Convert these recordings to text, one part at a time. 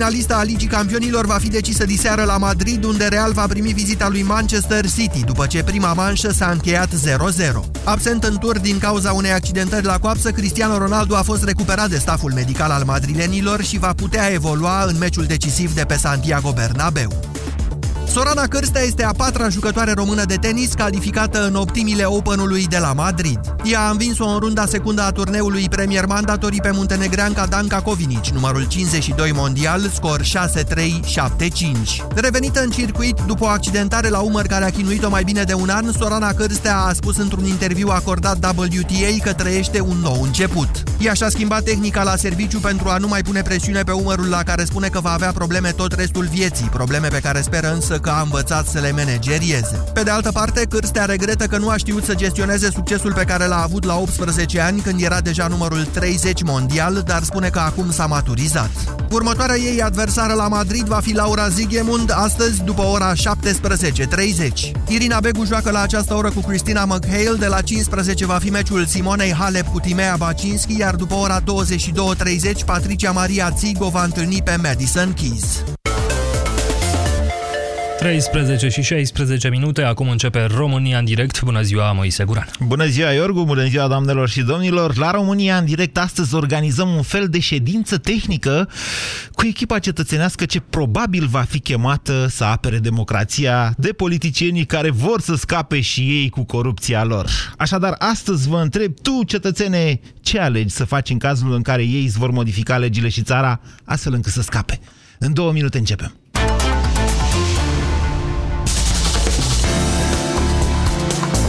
finalistă a Ligii Campionilor va fi decisă diseară la Madrid, unde Real va primi vizita lui Manchester City, după ce prima manșă s-a încheiat 0-0. Absent în tur din cauza unei accidentări la coapsă, Cristiano Ronaldo a fost recuperat de staful medical al madrilenilor și va putea evolua în meciul decisiv de pe Santiago Bernabeu. Sorana Cârstea este a patra jucătoare română de tenis calificată în optimile Openului de la Madrid. Ea a învins-o în runda secundă a turneului Premier Mandatorii pe muntenegreanca Danca Covinic, numărul 52 mondial, scor 6-3-7-5. Revenită în circuit după o accidentare la umăr care a chinuit-o mai bine de un an, Sorana Cârstea a spus într-un interviu acordat WTA că trăiește un nou început. Ea și-a schimbat tehnica la serviciu pentru a nu mai pune presiune pe umărul la care spune că va avea probleme tot restul vieții, probleme pe care speră însă că a învățat să le managerieze. Pe de altă parte, Cârstea regretă că nu a știut să gestioneze succesul pe care l-a avut la 18 ani, când era deja numărul 30 mondial, dar spune că acum s-a maturizat. Următoarea ei adversară la Madrid va fi Laura Zigemund, astăzi după ora 17.30. Irina Begu joacă la această oră cu Cristina McHale, de la 15 va fi meciul Simonei Halep cu Timea Bacinski, iar după ora 22.30 Patricia Maria Țigo va întâlni pe Madison Keys. 13 și 16 minute, acum începe România în direct. Bună ziua, Moise Guran. Bună ziua, Iorgu, bună ziua, doamnelor și domnilor. La România în direct astăzi organizăm un fel de ședință tehnică cu echipa cetățenească ce probabil va fi chemată să apere democrația de politicienii care vor să scape și ei cu corupția lor. Așadar, astăzi vă întreb, tu, cetățene, ce alegi să faci în cazul în care ei îți vor modifica legile și țara astfel încât să scape? În două minute începem.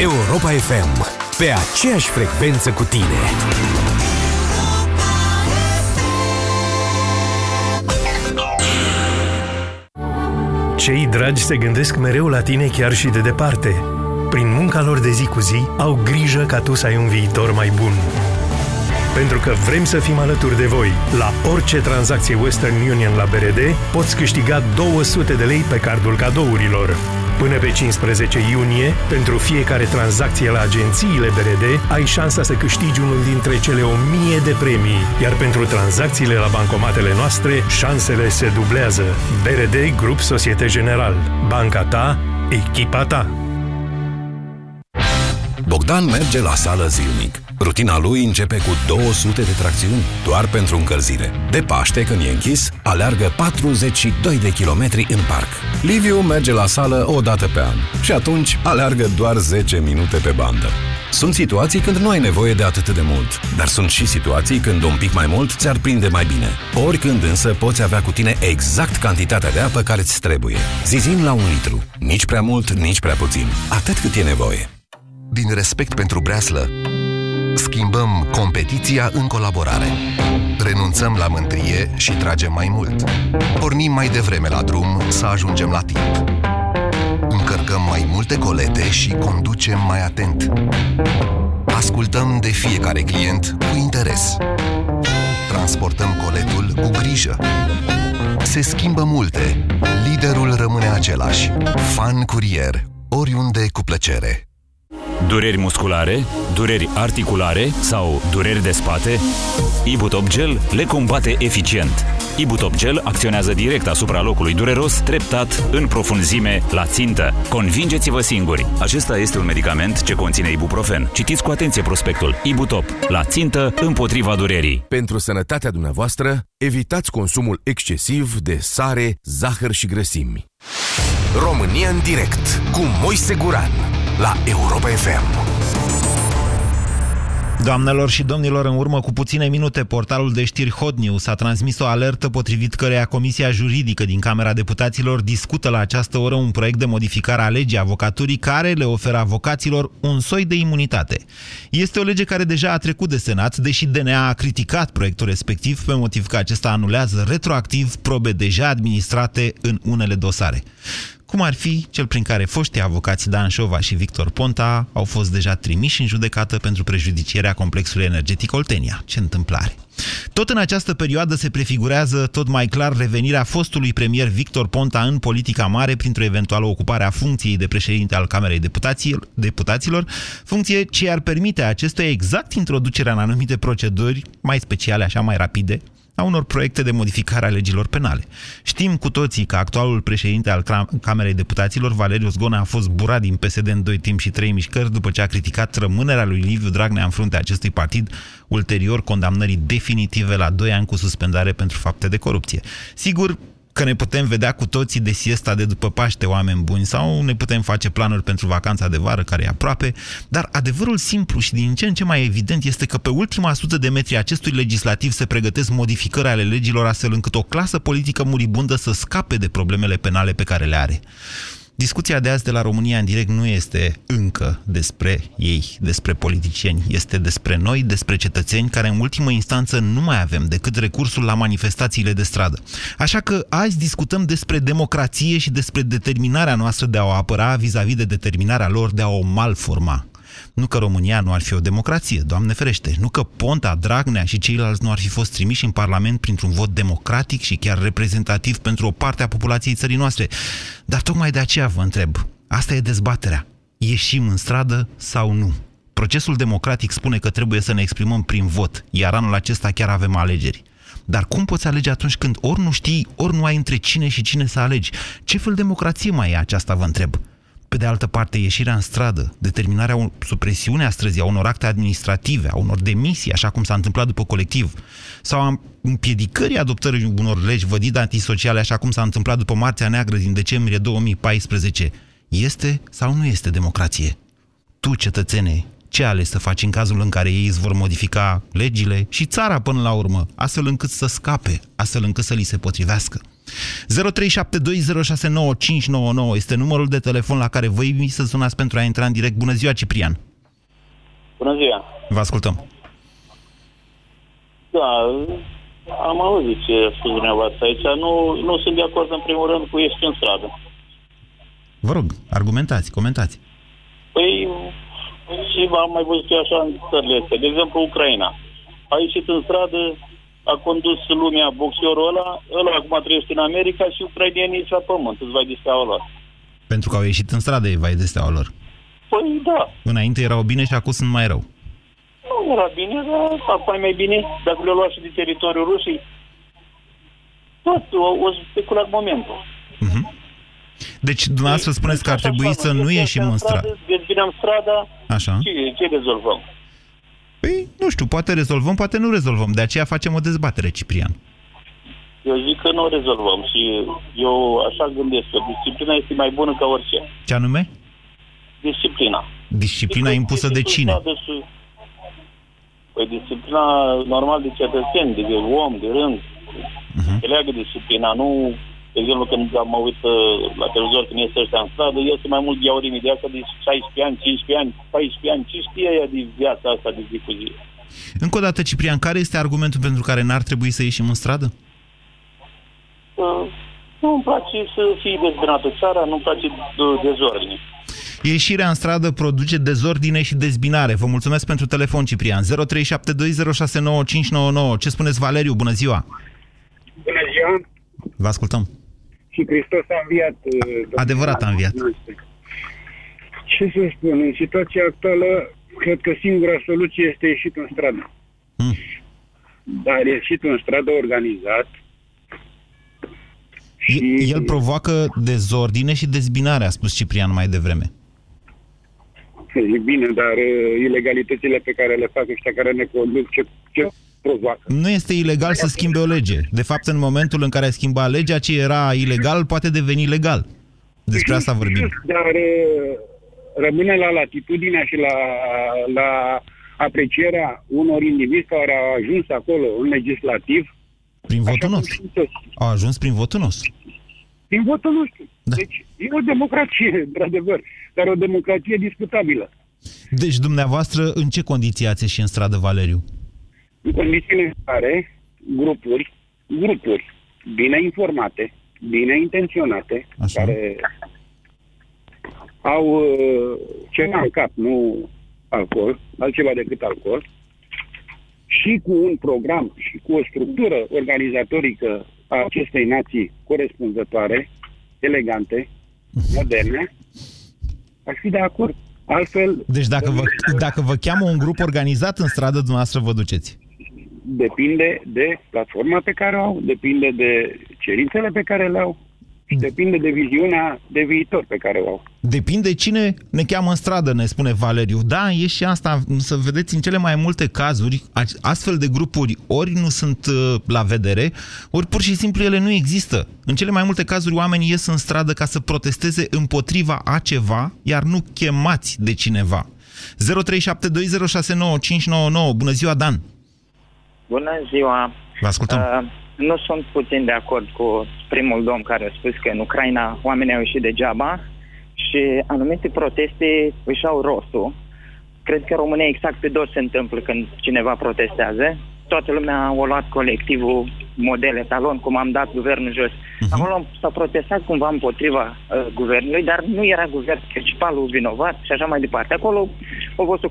Europa FM, pe aceeași frecvență cu tine. Cei dragi se gândesc mereu la tine chiar și de departe. Prin munca lor de zi cu zi, au grijă ca tu să ai un viitor mai bun. Pentru că vrem să fim alături de voi. La orice tranzacție Western Union la BRD, poți câștiga 200 de lei pe cardul cadourilor. Până pe 15 iunie, pentru fiecare tranzacție la agențiile BRD, ai șansa să câștigi unul dintre cele 1000 de premii, iar pentru tranzacțiile la bancomatele noastre, șansele se dublează. BRD Grup Societe General. Banca ta, echipa ta. Bogdan merge la sală zilnic. Rutina lui începe cu 200 de tracțiuni doar pentru încălzire. De Paște, când e închis, aleargă 42 de kilometri în parc. Liviu merge la sală o dată pe an și atunci aleargă doar 10 minute pe bandă. Sunt situații când nu ai nevoie de atât de mult, dar sunt și situații când un pic mai mult ți-ar prinde mai bine. Oricând însă poți avea cu tine exact cantitatea de apă care îți trebuie. Zizin la un litru. Nici prea mult, nici prea puțin. Atât cât e nevoie. Din respect pentru breaslă, schimbăm competiția în colaborare. Renunțăm la mândrie și tragem mai mult. Pornim mai devreme la drum să ajungem la timp. Încărcăm mai multe colete și conducem mai atent. Ascultăm de fiecare client cu interes. Transportăm coletul cu grijă. Se schimbă multe. Liderul rămâne același. Fan Curier. Oriunde cu plăcere. Dureri musculare, dureri articulare sau dureri de spate? Ibutop Gel le combate eficient. Ibutop Gel acționează direct asupra locului dureros, treptat, în profunzime, la țintă. Convingeți-vă singuri! Acesta este un medicament ce conține ibuprofen. Citiți cu atenție prospectul. Ibutop. La țintă, împotriva durerii. Pentru sănătatea dumneavoastră, evitați consumul excesiv de sare, zahăr și grăsimi. România în direct cu Moise Guran la Europa FM. Doamnelor și domnilor, în urmă cu puține minute, portalul de știri Hot News a transmis o alertă potrivit căreia Comisia Juridică din Camera Deputaților discută la această oră un proiect de modificare a legii avocaturii care le oferă avocaților un soi de imunitate. Este o lege care deja a trecut de Senat, deși DNA a criticat proiectul respectiv pe motiv că acesta anulează retroactiv probe deja administrate în unele dosare cum ar fi cel prin care foștii avocați Dan Șova și Victor Ponta au fost deja trimiși în judecată pentru prejudicierea complexului energetic Oltenia. Ce întâmplare! Tot în această perioadă se prefigurează tot mai clar revenirea fostului premier Victor Ponta în politica mare printr-o eventuală ocupare a funcției de președinte al Camerei Deputaților, deputaților funcție ce ar permite acestuia exact introducerea în anumite proceduri mai speciale, așa mai rapide, a unor proiecte de modificare a legilor penale. Știm cu toții că actualul președinte al Camerei Deputaților, Valeriu Zgona, a fost burat din PSD în doi timp și trei mișcări după ce a criticat rămânerea lui Liviu Dragnea în fruntea acestui partid, ulterior condamnării definitive la doi ani cu suspendare pentru fapte de corupție. Sigur, că ne putem vedea cu toții de siesta de după Paște, oameni buni, sau ne putem face planuri pentru vacanța de vară, care e aproape, dar adevărul simplu și din ce în ce mai evident este că pe ultima sută de metri acestui legislativ se pregătesc modificări ale legilor astfel încât o clasă politică muribundă să scape de problemele penale pe care le are. Discuția de azi de la România în direct nu este încă despre ei, despre politicieni. Este despre noi, despre cetățeni care în ultimă instanță nu mai avem decât recursul la manifestațiile de stradă. Așa că azi discutăm despre democrație și despre determinarea noastră de a o apăra vis-a-vis -vis de determinarea lor de a o malforma. Nu că România nu ar fi o democrație, Doamne ferește. Nu că Ponta, Dragnea și ceilalți nu ar fi fost trimiși în Parlament printr-un vot democratic și chiar reprezentativ pentru o parte a populației țării noastre. Dar tocmai de aceea vă întreb. Asta e dezbaterea. Ieșim în stradă sau nu? Procesul democratic spune că trebuie să ne exprimăm prin vot, iar anul acesta chiar avem alegeri. Dar cum poți alege atunci când ori nu știi, ori nu ai între cine și cine să alegi? Ce fel de democrație mai e aceasta, vă întreb? Pe de altă parte, ieșirea în stradă, determinarea, supresiunea străzii, a unor acte administrative, a unor demisii, așa cum s-a întâmplat după colectiv, sau a împiedicării adoptării unor legi vădite antisociale, așa cum s-a întâmplat după Marțea Neagră din decembrie 2014, este sau nu este democrație? Tu, cetățene, ce ales să faci în cazul în care ei îți vor modifica legile și țara până la urmă, astfel încât să scape, astfel încât să li se potrivească? 0372069599 este numărul de telefon la care vă invit să sunați pentru a intra în direct. Bună ziua, Ciprian! Bună ziua! Vă ascultăm! Da, am auzit ce a spus dumneavoastră aici. Nu, nu sunt de acord, în primul rând, cu ieși în stradă. Vă rog, argumentați, comentați. Păi, și am mai văzut eu așa în țările astea. De exemplu, Ucraina. A ieșit în stradă, a condus lumea boxiorul ăla, ăla acum trăiește în America și ucrainienii și la pământ, îți vai de steaua lor. Pentru că au ieșit în stradă, e vai de steaua lor. Păi da. Înainte erau bine și acum sunt mai rău. Nu era bine, dar acum mai bine, dacă le-au luat și de teritoriul Rusiei. Tot, o, o speculat momentul. Uh-huh. Deci, dumneavoastră spuneți că ar trebui să nu ieșim în stradă. Dezbinăm strada, Așa. Ce, ce rezolvăm? Păi, nu știu, poate rezolvăm, poate nu rezolvăm. De aceea facem o dezbatere, Ciprian. Eu zic că nu rezolvăm și eu așa gândesc că disciplina este mai bună ca orice. Ce anume? Disciplina. Disciplina impusă de cine? Păi disciplina normal de cetățeni, de om, de rând. Uh-huh. Se leagă disciplina, nu de exemplu, când am uit la televizor, când este ăștia în stradă, este mai mult diaurim de asta de 16 ani, 15 ani, 14 ani. Ce știe ea de viața asta de zi cu zi? Încă o dată, Ciprian, care este argumentul pentru care n-ar trebui să ieșim în stradă? Uh, nu îmi place să fie dezbinată țara, nu-mi place dezordine. Ieșirea în stradă produce dezordine și dezbinare. Vă mulțumesc pentru telefon, Ciprian. 0372069599. Ce spuneți, Valeriu? Bună ziua! Bună ziua! Vă ascultăm. Și Hristos a înviat. Adevărat a înviat. Ce să spun, în situația actuală, cred că singura soluție este ieșit în stradă. Hmm. Dar ieșit în stradă organizat. Și... El provoacă dezordine și dezbinare, a spus Ciprian mai devreme. E bine, dar ilegalitățile pe care le fac ăștia care ne conduc, ce, ce provoacă. Nu este ilegal să schimbe o lege. De fapt, în momentul în care ai schimba legea, ce era ilegal poate deveni legal. Despre asta vorbim. Dar rămâne la latitudinea și la, la aprecierea unor indivizi care au ajuns acolo în legislativ. Prin votul nostru. Au ajuns prin votul nostru. Prin votul nostru. Da. Deci e o democrație, într-adevăr, dar o democrație discutabilă. Deci, dumneavoastră, în ce condiții ați ieșit în stradă, Valeriu? În condițiile în care grupuri, grupuri bine informate, bine intenționate, Așa. care au uh, ceva în cap, nu alcool, altceva decât alcool, și cu un program și cu o structură organizatorică a acestei nații corespunzătoare, elegante, uh-huh. moderne, aș fi de acord. Altfel... Deci dacă vă, dacă vă cheamă un grup organizat în stradă, dumneavoastră vă duceți. Depinde de platforma pe care o au, depinde de cerințele pe care le au și depinde de viziunea de viitor pe care o au. Depinde cine ne cheamă în stradă, ne spune Valeriu. Da, e și asta, să vedeți, în cele mai multe cazuri, astfel de grupuri ori nu sunt uh, la vedere, ori pur și simplu ele nu există. În cele mai multe cazuri oamenii ies în stradă ca să protesteze împotriva a ceva, iar nu chemați de cineva. 0372069599. Bună ziua, Dan! Bună ziua! Vă ascultăm! Uh, nu sunt puțin de acord cu primul domn care a spus că în Ucraina oamenii au ieșit degeaba și anumite proteste își au rostul. Cred că România exact pe dos se întâmplă când cineva protestează. Toată lumea a luat colectivul model etalon, cum am dat guvernul jos. Uh-huh. Acolo s-a protestat cumva împotriva uh, guvernului, dar nu era guvern principalul vinovat și așa mai departe. Acolo au fost...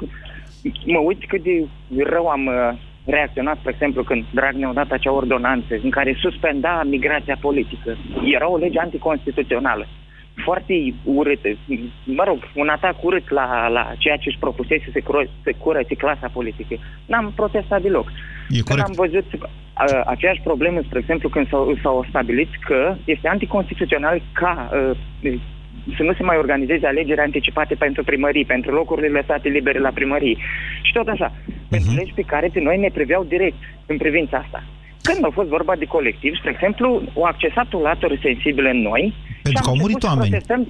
Mă uit cât de rău am uh, reacționat, spre exemplu, când Dragnea a dat acea ordonanță în care suspenda migrația politică. Era o lege anticonstituțională foarte urâtă. Mă rog, un atac urât la, la ceea ce își propusese să, cur- să curățe clasa politică. N-am protestat deloc. E când am văzut uh, aceeași problemă, spre exemplu, când s-au, s-au stabilit că este anticonstituțional ca uh, să nu se mai organizeze alegeri anticipate pentru primării, pentru locurile lăsate libere la primării. Și tot așa. Uh-huh. Pentru legi pe care pe noi ne priveau direct în privința asta. Când a fost vorba de colectiv, spre exemplu, au accesat o latură sensibilă în noi pentru că au murit oameni. Protestăm.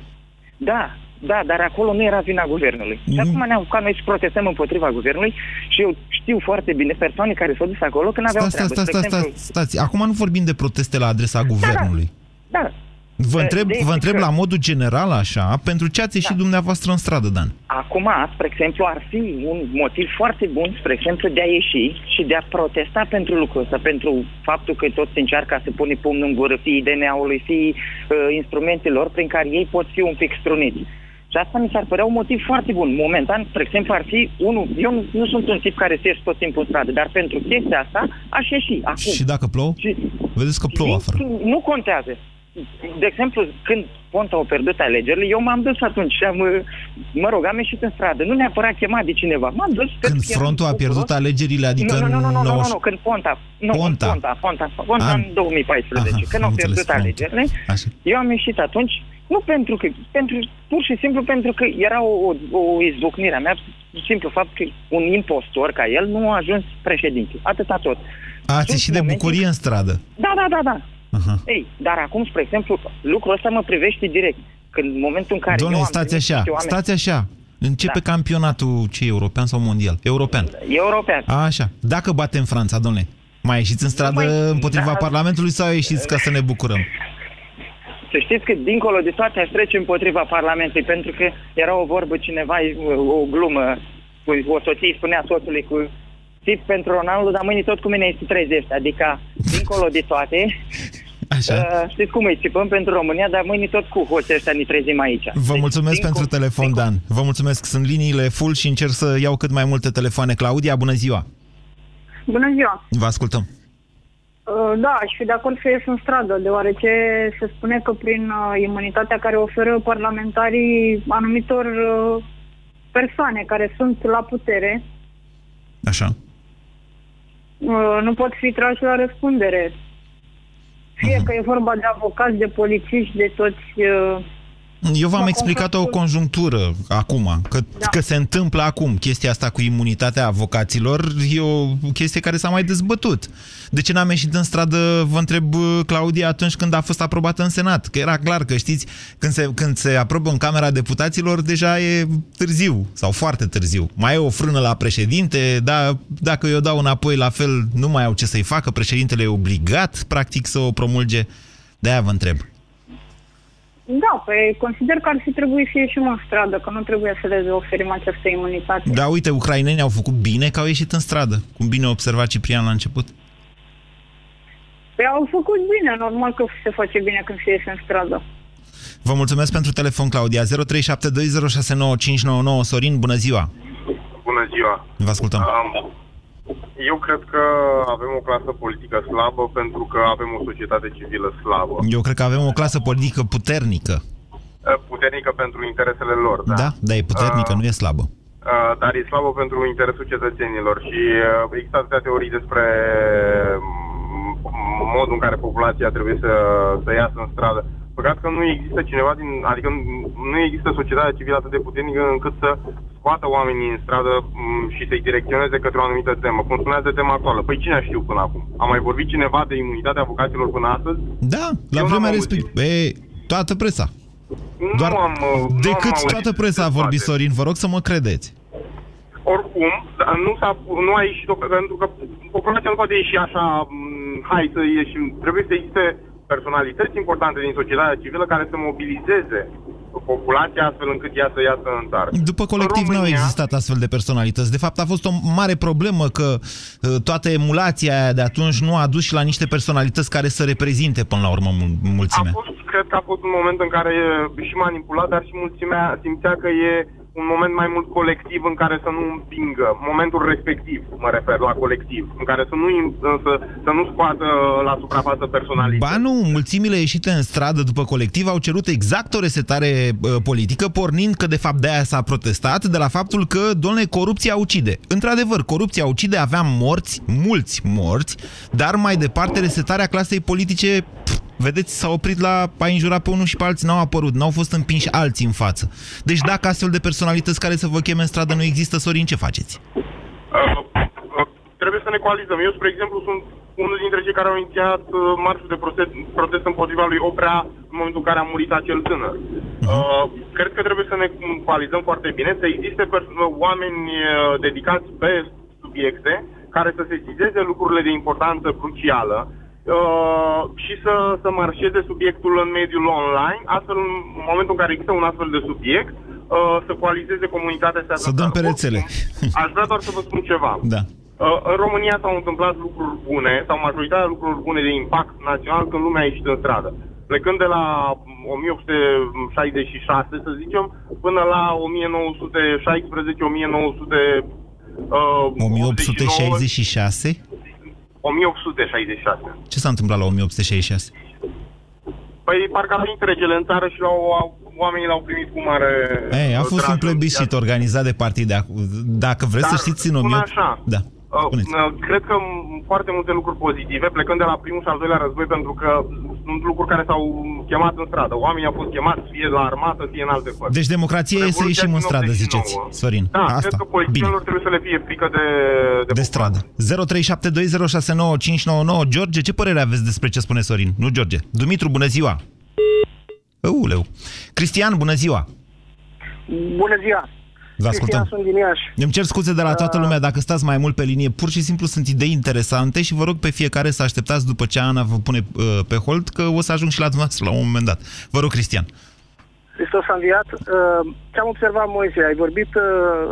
Da, da, dar acolo nu era vina guvernului. Mm. Și acum ne-am apucat noi să protestăm împotriva guvernului și eu știu foarte bine persoane care s-au dus acolo când aveau stați, treabă. Stați, stați, stați, stați. Acum nu vorbim de proteste la adresa guvernului. Da, da. Vă întreb, de, vă întreb că... la modul general așa, pentru ce ați ieșit da. dumneavoastră în stradă, Dan? Acum, spre exemplu, ar fi un motiv foarte bun, spre exemplu, de a ieși și de a protesta pentru lucrul ăsta, pentru faptul că toți încearcă să pune pumnul în gură, fie DNA-ului, fie uh, instrumentelor prin care ei pot fi un pic struniți. Și asta mi s-ar părea un motiv foarte bun. Momentan, spre exemplu, ar fi unul... Eu nu, nu sunt un tip care se ieși tot timpul în stradă, dar pentru chestia asta aș ieși acum. Și dacă plouă? Și, Vedeți că plouă afară. Nu contează de exemplu, când Ponta a pierdut alegerile, eu m-am dus atunci și am, mă rog, am ieșit în stradă. Nu neapărat chemat de cineva. M-am dus... Când frontul a pierdut alegerile, adică nu, nu, nu, nu, 90... nu, nu, când Ponta. Nu, Ponta. Ponta, Ponta, Ponta An... în 2014. Aha, când au pierdut alegerile, Așa. eu am ieșit atunci, nu pentru că, pentru, pur și simplu pentru că era o, o, o izbucnire a mea, simplu fapt că un impostor ca el nu a ajuns președinte. Atâta tot. Ați ieșit de bucurie în stradă. Da, da, da, da. Uh-huh. Ei, dar acum, spre exemplu, lucrul ăsta mă privește direct. Când în momentul în care Doamne, eu am stați așa, oameni... stați așa. Începe da. campionatul ce european sau mondial? European. European. A, așa. Dacă batem Franța, domnule, mai ieșiți în stradă mai... împotriva da. Parlamentului sau ieșiți ca să ne bucurăm? Să știți că dincolo de toate aș trece împotriva Parlamentului, pentru că era o vorbă cineva, o glumă, o soție spunea soțului cu tip pentru Ronaldo, dar mâine tot cu mine este 30. Adică, dincolo de toate, Așa. Uh, știți cum îi țipăm pentru România, dar mâine tot cu hoții ăștia ne trezim aici. Vă deci, mulțumesc pentru cu, telefon, Dan. Vă mulțumesc. Sunt liniile full și încerc să iau cât mai multe telefoane. Claudia, bună ziua! Bună ziua! Vă ascultăm. Uh, da, aș fi de acord să ies în stradă, deoarece se spune că prin uh, imunitatea care oferă parlamentarii anumitor uh, persoane care sunt la putere, Așa. Uh, nu pot fi trași la răspundere. Fie uh-huh. că e vorba de avocați, de polițiști, de toți uh, eu v-am explicat o conjunctură acum, că, da. că se întâmplă acum chestia asta cu imunitatea avocaților, e o chestie care s-a mai dezbătut. De ce n-am ieșit în stradă, vă întreb, Claudia, atunci când a fost aprobată în Senat? Că era clar că, știți, când se, când se aprobă în Camera Deputaților, deja e târziu, sau foarte târziu. Mai e o frână la președinte, dar dacă eu dau înapoi la fel, nu mai au ce să-i facă, președintele e obligat, practic, să o promulge. De-aia vă întreb. Da, păi consider că ar fi trebuit să ieșim în stradă, că nu trebuie să le oferim această imunitate. Da, uite, ucrainenii au făcut bine că au ieșit în stradă, cum bine observa Ciprian la început. Păi au făcut bine, normal că se face bine când se iese în stradă. Vă mulțumesc pentru telefon, Claudia. 0372069599. Sorin, bună ziua! Bună ziua! Vă ascultăm. Um, eu cred că avem o clasă politică slabă pentru că avem o societate civilă slabă. Eu cred că avem o clasă politică puternică. Puternică pentru interesele lor, da? Da, dar e puternică, uh, nu e slabă. uh, dar e slabă pentru interesul cetățenilor și uh, există atâtea teorii despre mm, modul în care populația trebuie să, să iasă în stradă. Păcat că nu există cineva din, adică nu există societatea civilă atât de puternică încât să scoată oamenii în stradă mm, și să-i direcționeze către o anumită temă. Cum spuneați de tema actuală. Păi cine a știut până acum? A mai vorbit cineva de imunitatea avocaților până astăzi? Da, la Eu n-am vremea auzit. respectivă. E, toată presa. Nu Doar am, uh, nu am decât auzit toată presa a vorbit, toate. Sorin, vă rog să mă credeți. Oricum, dar nu, s-a, nu a ieșit, o- pentru că populația nu poate ieși așa, m, hai să ieșim, trebuie să existe personalități importante din societatea civilă care să mobilizeze populația astfel încât ea să iasă în țară. După colectiv În nu au România- existat astfel de personalități. De fapt, a fost o mare problemă că uh, toată emulația aia de atunci nu a dus și la niște personalități care să reprezinte până la urmă mul- mulțimea. A fost, cred că a fost un moment în care e și manipulat, dar și mulțimea simțea că e un moment mai mult colectiv în care să nu împingă, momentul respectiv, mă refer la colectiv, în care să nu, im- să, să nu scoată la suprafață personalități. Ba nu, mulțimile ieșite în stradă după colectiv au cerut exact o resetare uh, politică, pornind că de fapt de aia s-a protestat, de la faptul că, domnule, corupția ucide. Într-adevăr, corupția ucide, aveam morți, mulți morți, dar mai departe resetarea clasei politice, pf, vedeți, s-a oprit la a înjura pe unul și pe alții, n-au apărut, n-au fost împinși alții în față. Deci dacă astfel de personalități care să vă cheme în stradă nu există, Sorin, ce faceți? Uh, uh, trebuie să ne coalizăm. Eu, spre exemplu, sunt unul dintre cei care au inițiat uh, marșul de protest, protest împotriva lui Oprea în momentul în care a murit acel tânăr. Uh, cred că trebuie să ne coalizăm foarte bine, să existe pers- oameni uh, dedicați pe subiecte care să sesizeze lucrurile de importanță crucială uh, și să, să marșeze subiectul în mediul online, astfel în momentul în care există un astfel de subiect, uh, să coalizeze comunitatea asta. Să dăm pe rețele. Aș vrea doar să vă spun ceva. Da. Uh, În România s-au întâmplat lucruri bune, sau majoritatea lucruri bune de impact național când lumea a ieșit în stradă. Plecând de la 1866, să zicem, până la 1916, 1900... Uh, 1866? 1866. Ce s-a întâmplat la 1866? Păi parcă a venit regele în țară și l-au, oamenii l-au primit cu mare... Ei, a uh, fost un drag. plebiscit organizat de partide. Dacă vreți Dar să știți în spun 1000... așa. Da. Uh, Spuneți. uh, cred că m- foarte multe lucruri pozitive, plecând de la primul și al doilea război, pentru că sunt lucruri care s-au chemat în stradă. Oamenii au fost chemați fie la armată, fie în alte părți. Deci democrația e să Revoluția ieșim în din stradă, 89. ziceți, Sorin. Da, Asta. cred că politicienilor trebuie să le fie frică de... de, De stradă. 0372069599. George, ce părere aveți despre ce spune Sorin? Nu, George. Dumitru, bună ziua! Uleu. Cristian, bună ziua! Bună ziua! Vă ascultăm. Cristian, sunt din Iași. Îmi cer scuze de la toată Uh, lumea dacă stați mai mult pe linie. Pur și simplu sunt idei interesante și vă rog pe fiecare să așteptați după ce Ana vă pune uh, pe hold, că o să ajung și la dumneavoastră la un moment dat. Vă rog, Cristian. Hristos a înviat. Uh, Ce-am observat, Moise, ai vorbit uh,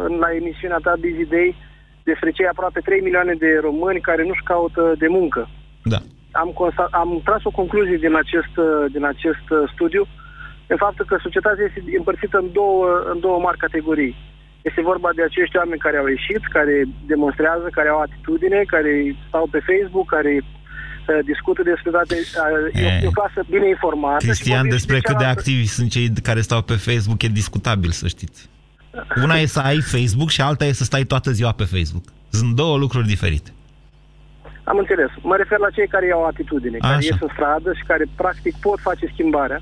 în- la emisiunea ta Busy Day despre cei aproape 3 milioane de români care nu-și caută de muncă. Da. Am, consta- am tras o concluzie din acest, uh, din acest uh, studiu, în faptul că societatea este împărțită în două, în două mari categorii. Este vorba de acești oameni care au ieșit, care demonstrează, care au atitudine, care stau pe Facebook, care uh, discută despre toate... Uh, e, o, e o clasă bine informată. și Cristian, vorbim și despre cât de cealaltă- activi sunt cei care stau pe Facebook e discutabil, să știți. Una e să ai Facebook și alta e să stai toată ziua pe Facebook. Sunt două lucruri diferite. Am înțeles. Mă refer la cei care au atitudine, care Așa. ies în stradă și care practic pot face schimbarea.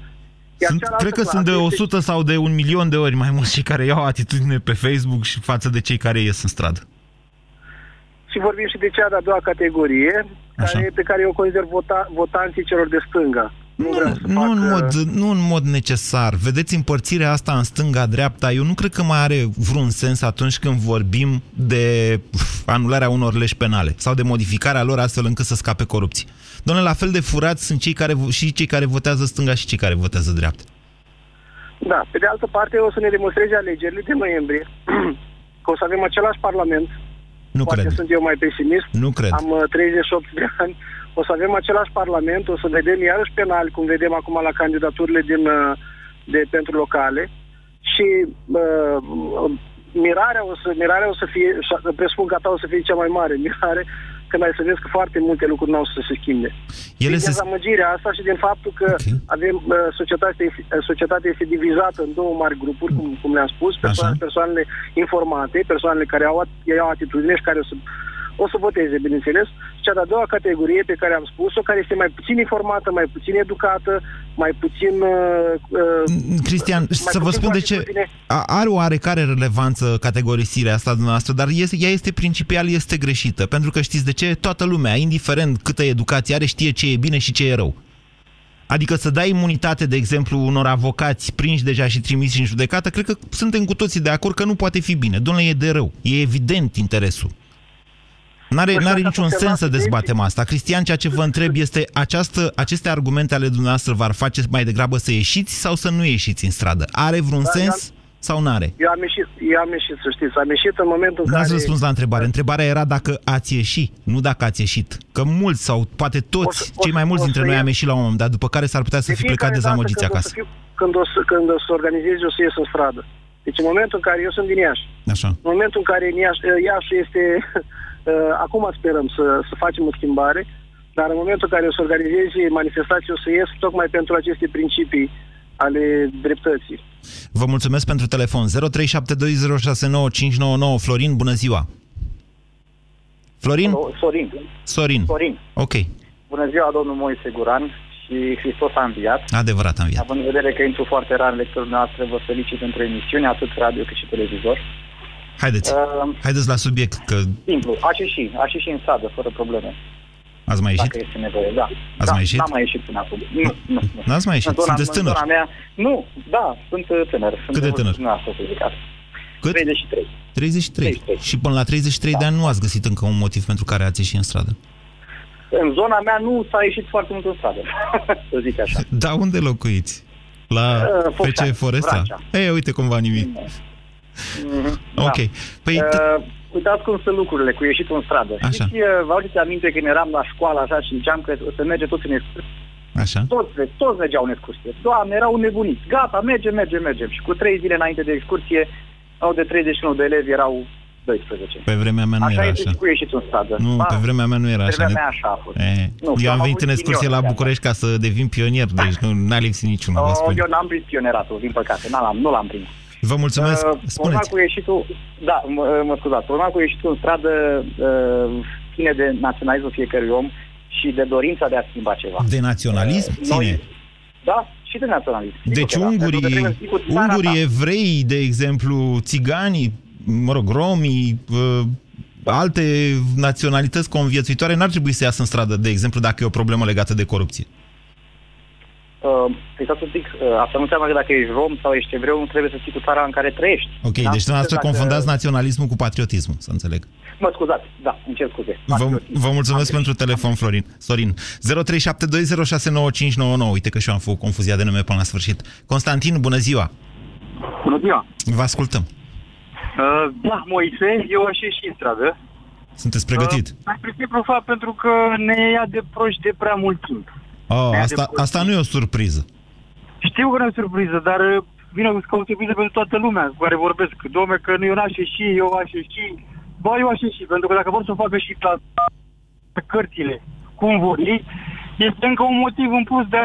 Iar Sunt, cealaltă cred că clasă sunt de este- 100 sau de un milion de ori mai mulți cei care iau atitudine pe Facebook și față de cei care ies în stradă. Și vorbim și de cea de-a doua categorie, care, pe care eu o consider vota, votanții celor de stânga. Nu, vreau să Nu fac, în, uh, mod, nu în mod necesar. Vedeți, împărțirea asta în stânga-dreapta, eu nu cred că mai are vreun sens atunci când vorbim de uf, anularea unor legi penale sau de modificarea lor astfel încât să scape corupție. Doamne, la fel de furați sunt cei care, vo- și cei care votează stânga și cei care votează dreapta. Da, pe de altă parte o să ne demonstreze alegerile de noiembrie, că o să avem același parlament. Nu Poate cred. sunt eu mai pesimist. Nu cred. Am uh, 38 de ani. O să avem același parlament, o să vedem iarăși penali, cum vedem acum la candidaturile din, uh, de, pentru locale. Și uh, mirarea o să, mirarea o să fie, și presupun că a ta o să fie cea mai mare mirare, când ai să vezi că foarte multe lucruri nu au să se schimbe. Ele din se... dezamăgirea asta și din faptul că okay. avem uh, societatea, este, uh, societatea este divizată în două mari grupuri, cum, cum le-am spus, persoane, persoanele informate, persoanele care au, au atitudine și care o să o să voteze, bineînțeles. Cea de-a doua categorie pe care am spus-o, care este mai puțin informată, mai puțin educată, mai puțin... Uh, uh Cristian, mai să vă spun de ce puține... are o oarecare relevanță categorisirea asta dumneavoastră, dar este, ea este principial, este greșită. Pentru că știți de ce? Toată lumea, indiferent câtă educație are, știe ce e bine și ce e rău. Adică să dai imunitate, de exemplu, unor avocați prinși deja și trimiși în judecată, cred că suntem cu toții de acord că nu poate fi bine. Domnule, e de rău. E evident interesul. N-are, păi n-are niciun sens să dezbatem asta. Cristian, ceea ce vă întreb este, această, aceste argumente ale dumneavoastră v-ar face mai degrabă să ieșiți sau să nu ieșiți în stradă? Are vreun da, sens am, sau n-are? Eu am ieșit, eu am ieșit, să știți. Am ieșit în momentul în care... N-ați răspuns la întrebare. Întrebarea era dacă ați ieșit, nu dacă ați ieșit. Că mulți sau poate toți, o să, cei mai mulți dintre noi am ieșit la un moment dat, după care s-ar putea să fi plecat dezamăgiți acasă. Fiu, când, o să, când o să organizez, o să ies în stradă. Deci în momentul în care eu sunt din Iași, Așa. în momentul în care în Iași, Iași este Uh, acum sperăm să, să facem o schimbare, dar în momentul în care o să organizeze manifestații, o să ies tocmai pentru aceste principii ale dreptății. Vă mulțumesc pentru telefon. 0372069599 Florin, bună ziua! Florin? Sorin. Sorin. Sorin. Ok. Bună ziua, domnul Moise Guran și Hristos a înviat. Adevărat a înviat. Având în vedere că intru foarte rar în lecturile noastre, vă felicit pentru emisiune, atât radio cât și televizor. Haideți, uh, haideți la subiect. Că... Simplu, aș ieși, aș ieși în stradă, fără probleme. Ați mai ieșit? Dacă este nevoie, da. Ați da, mai ieșit? N-am mai ieșit până acum. Nu, nu, nu. N-ați mai ieșit? Zona, Sunteți tânăr? Zona mea, nu, da, sunt uh, tânăr. Sunt Cât de tânăr? Nu asta să zic asta. Cât? 33. 33. 33. Și până la 33 da. de ani nu ați găsit încă un motiv pentru care ați ieșit în stradă? În zona mea nu s-a ieșit foarte mult în stradă, să zic așa. Da, unde locuiți? La uh, FC Foresta? Ei, uite cum va nimic. Mm-hmm, ok. Da. Păi, uh, uitați cum sunt lucrurile cu ieșitul în stradă. Așa. Știți, uh, vă aduceți aminte când eram la școală așa și ziceam că o să merge toți în excursie? Așa. Toți, toți mergeau în excursie. Doamne, erau nebuniți. Gata, mergem, mergem, mergem. Și cu trei zile înainte de excursie, au de 31 de elevi erau 12. Pe vremea mea nu așa era așa. și cu ieșitul în stradă. Nu, ba, pe vremea mea nu era pe așa. Pe vremea mea așa a fost. E, nu, eu am venit în excursie la București ca să devin pionier, deci nu n-a lipsit niciunul. Oh, eu n-am prins pioneratul, din păcate. N-am, nu l-am prins. Vă mulțumesc. Uh, Spuneți. cu ieșitul, da, mă, mă scuzați, problema cu ieșitul în stradă uh, ține de naționalismul fiecărui om și de dorința de a schimba ceva. De naționalism? Uh, ține? Noi, da, și de naționalism. Deci ungurii, da, ungurii evrei, de exemplu, țiganii, mă rog, romii, uh, alte naționalități conviețuitoare n-ar trebui să iasă în stradă, de exemplu, dacă e o problemă legată de corupție. Uh, păi să zic, uh, asta nu înseamnă că dacă ești rom sau ești evreu, nu trebuie să fii cu țara în care trăiești. Ok, da? deci dumneavoastră dacă... confundați naționalismul cu patriotismul, să înțeleg. Mă scuzați, da, îmi cer scuze. Vă, vă mulțumesc pentru telefon, Florin. Sorin, 0372069599. Uite că și eu am făcut confuzia de nume până la sfârșit. Constantin, bună ziua! Bună ziua! Vă ascultăm. Uh, da, Moise, eu aș ieși în stradă. Sunteți pregătit? Uh, mai simplu fapt pentru că ne ia de proști de prea mult timp. Oh, asta, asta nu e o surpriză. Știu că nu e o surpriză, dar uh, vine ca o surpriză pentru toată lumea cu care vorbesc. Domne, că eu n-aș ieși, eu aș ieși. Ba, eu aș ieși, pentru că dacă vor să facă și la cărțile cum vor ei, este încă un motiv în plus de a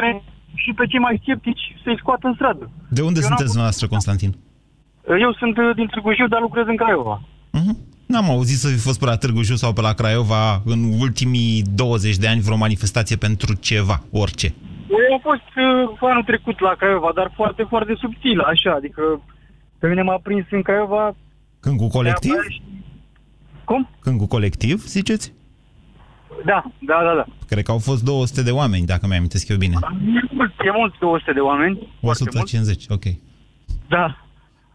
și pe cei mai sceptici să-i scoată în stradă. De unde eu sunteți noastră, Constantin? Eu sunt uh, din Târgu Jiu, dar lucrez în Craiova. Uh-huh. N-am auzit să fi fost pe la Târgu Jiu sau pe la Craiova în ultimii 20 de ani vreo manifestație pentru ceva, orice. Eu am fost uh, anul trecut la Craiova, dar foarte, foarte subtil, așa, adică pe mine m-a prins în Craiova... Când cu colectiv? Cum? Când cu colectiv, ziceți? Da, da, da, da. Cred că au fost 200 de oameni, dacă mi-am eu bine. E mult 200 de oameni. 150, ok. Da.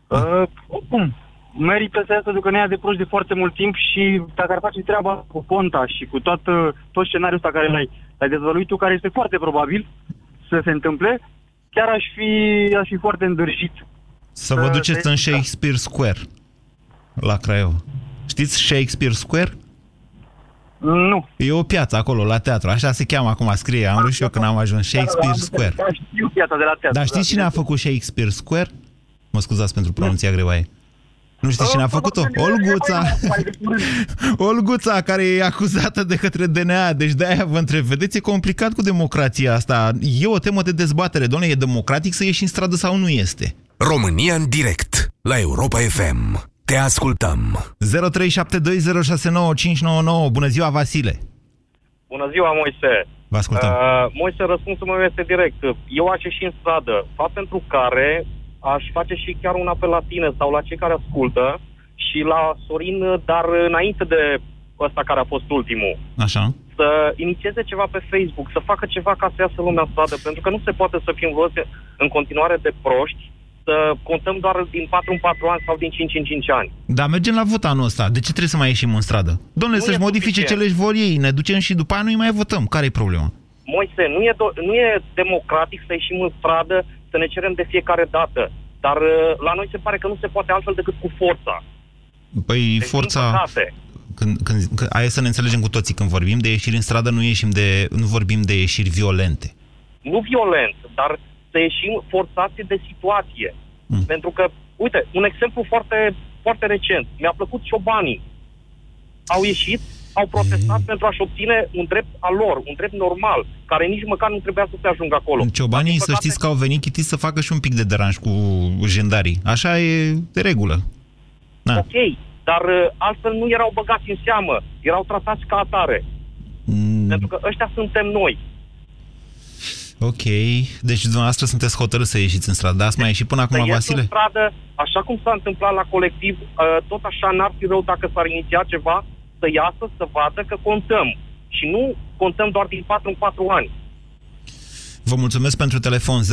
Uh, cum? Merită să iasă pentru că ne ia de proști de foarte mult timp și dacă ar face treaba cu Ponta și cu toată, tot scenariul ăsta care l-ai, l-ai dezvăluit tu, care este foarte probabil să se întâmple, chiar aș fi, aș fi foarte îndârjit. Să vă duceți în Shakespeare Square, la Craiova. Știți Shakespeare Square? Nu. E o piață acolo, la teatru. Așa se cheamă acum, scrie. Am râs eu când am ajuns. Shakespeare Square. Da, știu piața de la teatru. Dar știți da. cine a făcut Shakespeare Square? Mă scuzați pentru pronunția greoaie. Nu știi cine a făcut-o? Olguța! Olguța, care e acuzată de către DNA. Deci de-aia vă întreb. Vedeți, e complicat cu democrația asta. E o temă de dezbatere. Doamne, e democratic să ieși în stradă sau nu este? România în direct la Europa FM. Te ascultăm. 0372069599. Bună ziua, Vasile! Bună ziua, Moise! Vă ascultăm. Uh, Moise, răspunsul meu este direct. Eu aș ieși în stradă, fapt pentru care aș face și chiar un apel la tine sau la cei care ascultă și la Sorin, dar înainte de ăsta care a fost ultimul. Așa. Să inițieze ceva pe Facebook, să facă ceva ca să iasă lumea în stradă, pentru că nu se poate să fim văzuți în continuare de proști, să contăm doar din 4 în 4 ani sau din 5 în 5 ani. Da, mergem la vot anul ăsta. De ce trebuie să mai ieșim în stradă? Domnule, Nu să-și e modifice ce suficient. le vor ei. Ne ducem și după aia nu mai votăm. Care e problema? Moise, nu e, do- nu e democratic să ieșim în stradă, să ne cerem de fiecare dată. Dar uh, la noi se pare că nu se poate altfel decât cu forța. Păi Deci, din forța... păcate. Când, când, când, aia să ne înțelegem cu toții. Când vorbim de ieșiri în stradă, nu, ieșim de, nu vorbim de ieșiri violente. nu violent, dar să ieșim forțați de situație. Mm. Pentru că, uite, un exemplu foarte, foarte recent. Mi-a plăcut ciobanii. Au ieșit, au protestat pentru a-și obține un drept al lor, un drept normal, care nici măcar nu trebuia să se ajungă acolo. Ciobanii, Din să păcate, știți că au venit chitiți să facă și un pic de deranj cu jendarii. Așa e de regulă. Da. Ok, dar uh, altfel nu erau băgați în seamă, erau tratați ca atare. Mm, Pentru că ăștia suntem noi. ok. Deci dumneavoastră sunteți hotărâți să ieșiți în stradă. Ați mai ieșit până să acum, ies Vasile? în stradă, așa cum s-a întâmplat la colectiv, uh, tot așa n-ar fi rău dacă s-ar iniția ceva, să iasă, să vadă că contăm. Și nu contăm doar din 4 în 4 ani. Vă mulțumesc pentru telefon. 0372069599.